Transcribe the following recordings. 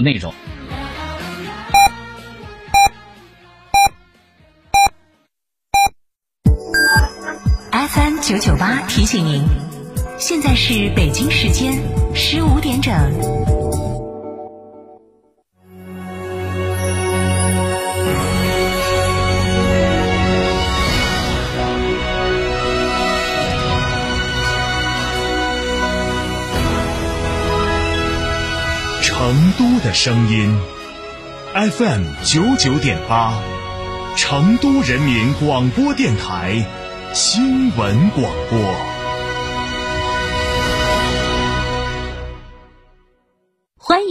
那种。FM 九九八提醒您，现在是北京时间十五点整。的声音，FM 九九点八，成都人民广播电台新闻广播。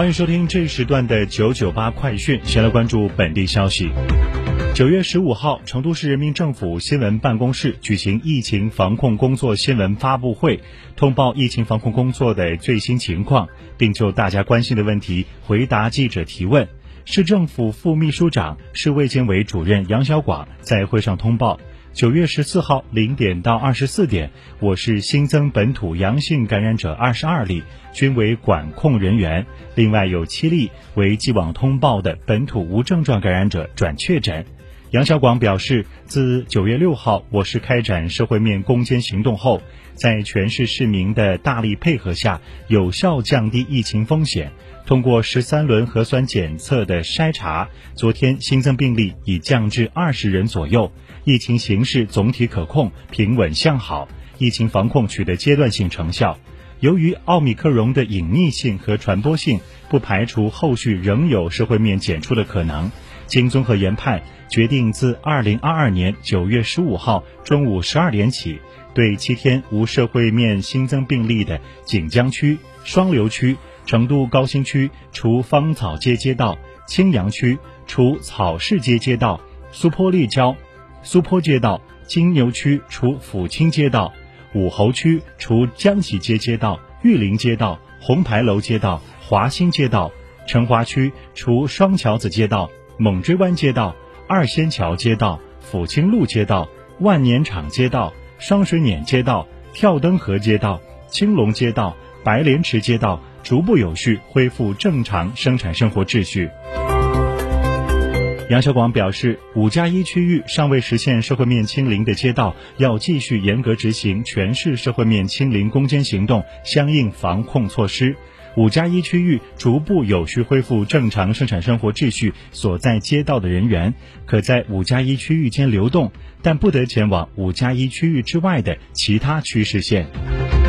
欢迎收听这一时段的九九八快讯。先来关注本地消息。九月十五号，成都市人民政府新闻办公室举行疫情防控工作新闻发布会，通报疫情防控工作的最新情况，并就大家关心的问题回答记者提问。市政府副秘书长、市卫健委主任杨小广在会上通报。九月十四号零点到二十四点，我市新增本土阳性感染者二十二例，均为管控人员。另外有七例为既往通报的本土无症状感染者转确诊。杨小广表示，自九月六号我市开展社会面攻坚行动后，在全市市民的大力配合下，有效降低疫情风险。通过十三轮核酸检测的筛查，昨天新增病例已降至二十人左右，疫情形势总体可控，平稳向好，疫情防控取得阶段性成效。由于奥密克戎的隐匿性和传播性，不排除后续仍有社会面检出的可能。经综合研判，决定自二零二二年九月十五号中午十二点起，对七天无社会面新增病例的锦江区、双流区。成都高新区除芳草街街道、青羊区除草市街街道、苏坡立交、苏坡街道、金牛区除抚清街道、武侯区除江喜街街道、玉林街道、红牌楼街道、华新街道、成华区除双桥子街道、猛追湾街道、二仙桥街道、抚清路街道、万年场街道、双水碾街道、跳灯河街道、青龙街道、白莲池街道。逐步有序恢复正常生产生活秩序。杨晓广表示，五加一区域尚未实现社会面清零的街道，要继续严格执行全市社会面清零攻坚行动相应防控措施。五加一区域逐步有序恢复正常生产生活秩序所在街道的人员，可在五加一区域间流动，但不得前往五加一区域之外的其他区市县。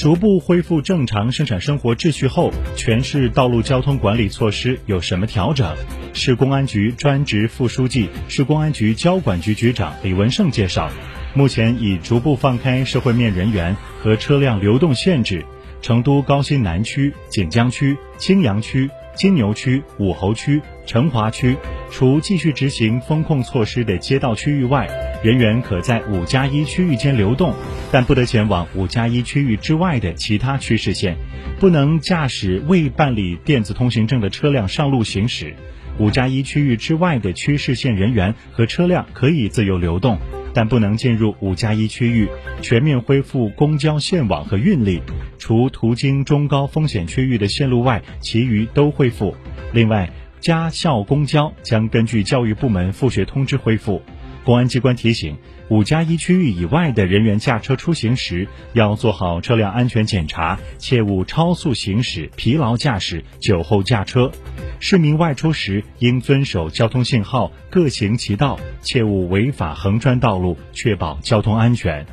逐步恢复正常生产生活秩序后，全市道路交通管理措施有什么调整？市公安局专职副书记、市公安局交管局局长李文胜介绍，目前已逐步放开社会面人员和车辆流动限制。成都高新南区、锦江区、青羊区。金牛区、武侯区、成华区，除继续执行封控措施的街道区域外，人员可在五加一区域间流动，但不得前往五加一区域之外的其他区市县，不能驾驶未办理电子通行证的车辆上路行驶。五加一区域之外的区市县人员和车辆可以自由流动。但不能进入五加一区域，全面恢复公交线网和运力，除途经中高风险区域的线路外，其余都恢复。另外，家校公交将根据教育部门复学通知恢复。公安机关提醒，五加一区域以外的人员驾车出行时，要做好车辆安全检查，切勿超速行驶、疲劳驾驶、酒后驾车。市民外出时应遵守交通信号，各行其道，切勿违法横穿道路，确保交通安全。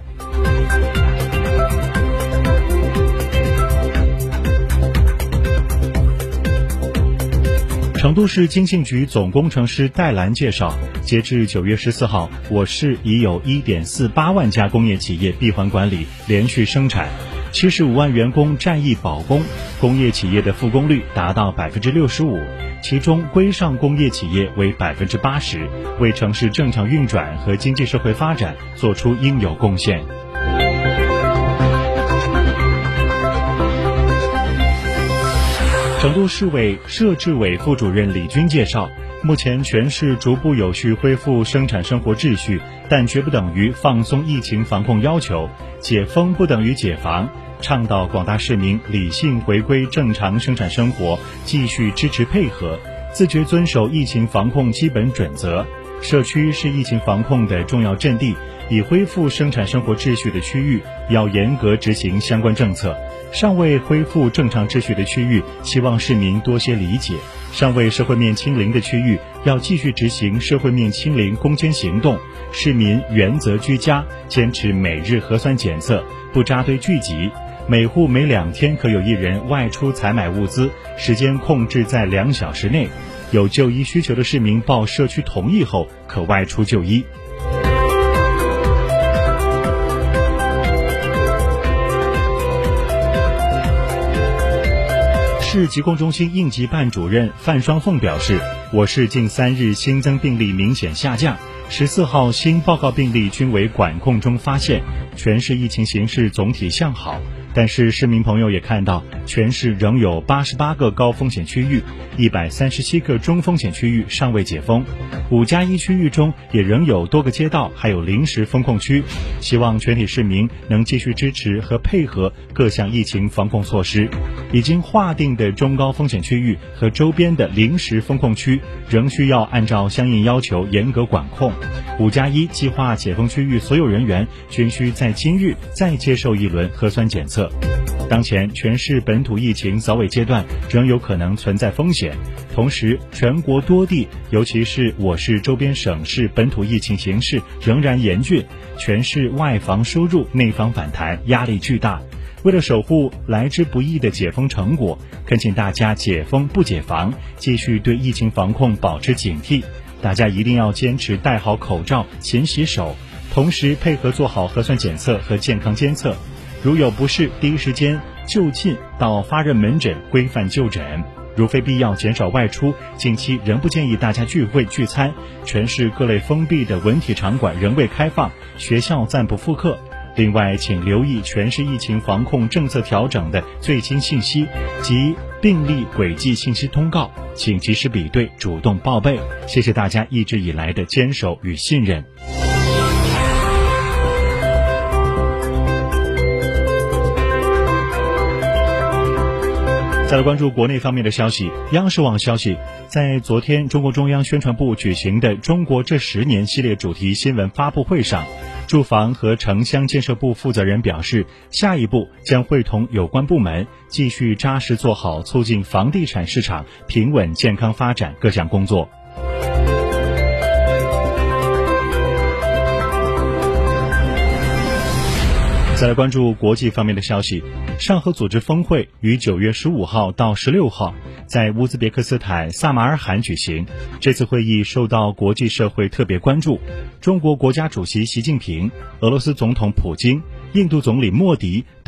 成都市经信局总工程师戴兰介绍，截至九月十四号，我市已有一点四八万家工业企业闭环管理，连续生产。七十五万员工战役保工，工业企业的复工率达到百分之六十五，其中规上工业企业为百分之八十，为城市正常运转和经济社会发展做出应有贡献。成都市委设置委副主任李军介绍，目前全市逐步有序恢复生产生活秩序，但绝不等于放松疫情防控要求。解封不等于解防，倡导广大市民理性回归正常生产生活，继续支持配合，自觉遵守疫情防控基本准则。社区是疫情防控的重要阵地，已恢复生产生活秩序的区域要严格执行相关政策。尚未恢复正常秩序的区域，希望市民多些理解；尚未社会面清零的区域，要继续执行社会面清零攻坚行动。市民原则居家，坚持每日核酸检测，不扎堆聚集。每户每两天可有一人外出采买物资，时间控制在两小时内。有就医需求的市民报社区同意后，可外出就医。市疾控中心应急办主任范双凤表示，我市近三日新增病例明显下降，十四号新报告病例均为管控中发现，全市疫情形势总体向好。但是市民朋友也看到，全市仍有八十八个高风险区域，一百三十七个中风险区域尚未解封，五加一区域中也仍有多个街道还有临时封控区。希望全体市民能继续支持和配合各项疫情防控措施。已经划定的中高风险区域和周边的临时封控区，仍需要按照相应要求严格管控。五加一计划解封区域所有人员均需在今日再接受一轮核酸检测。当前全市本土疫情早尾阶段仍有可能存在风险，同时全国多地，尤其是我市周边省市本土疫情形势仍然严峻，全市外防输入、内防反弹压力巨大。为了守护来之不易的解封成果，恳请大家解封不解防，继续对疫情防控保持警惕。大家一定要坚持戴好口罩、勤洗手，同时配合做好核酸检测和健康监测。如有不适，第一时间就近到发热门诊规范就诊。如非必要，减少外出。近期仍不建议大家聚会聚餐。全市各类封闭的文体场馆仍未开放，学校暂不复课。另外，请留意全市疫情防控政策调整的最新信息及病例轨迹信息通告，请及时比对，主动报备。谢谢大家一直以来的坚守与信任。来关注国内方面的消息，央视网消息，在昨天中共中央宣传部举行的“中国这十年”系列主题新闻发布会上，住房和城乡建设部负责人表示，下一步将会同有关部门继续扎实做好促进房地产市场平稳健康发展各项工作。再来关注国际方面的消息，上合组织峰会于九月十五号到十六号在乌兹别克斯坦萨马尔罕举行。这次会议受到国际社会特别关注，中国国家主席习近平、俄罗斯总统普京、印度总理莫迪等。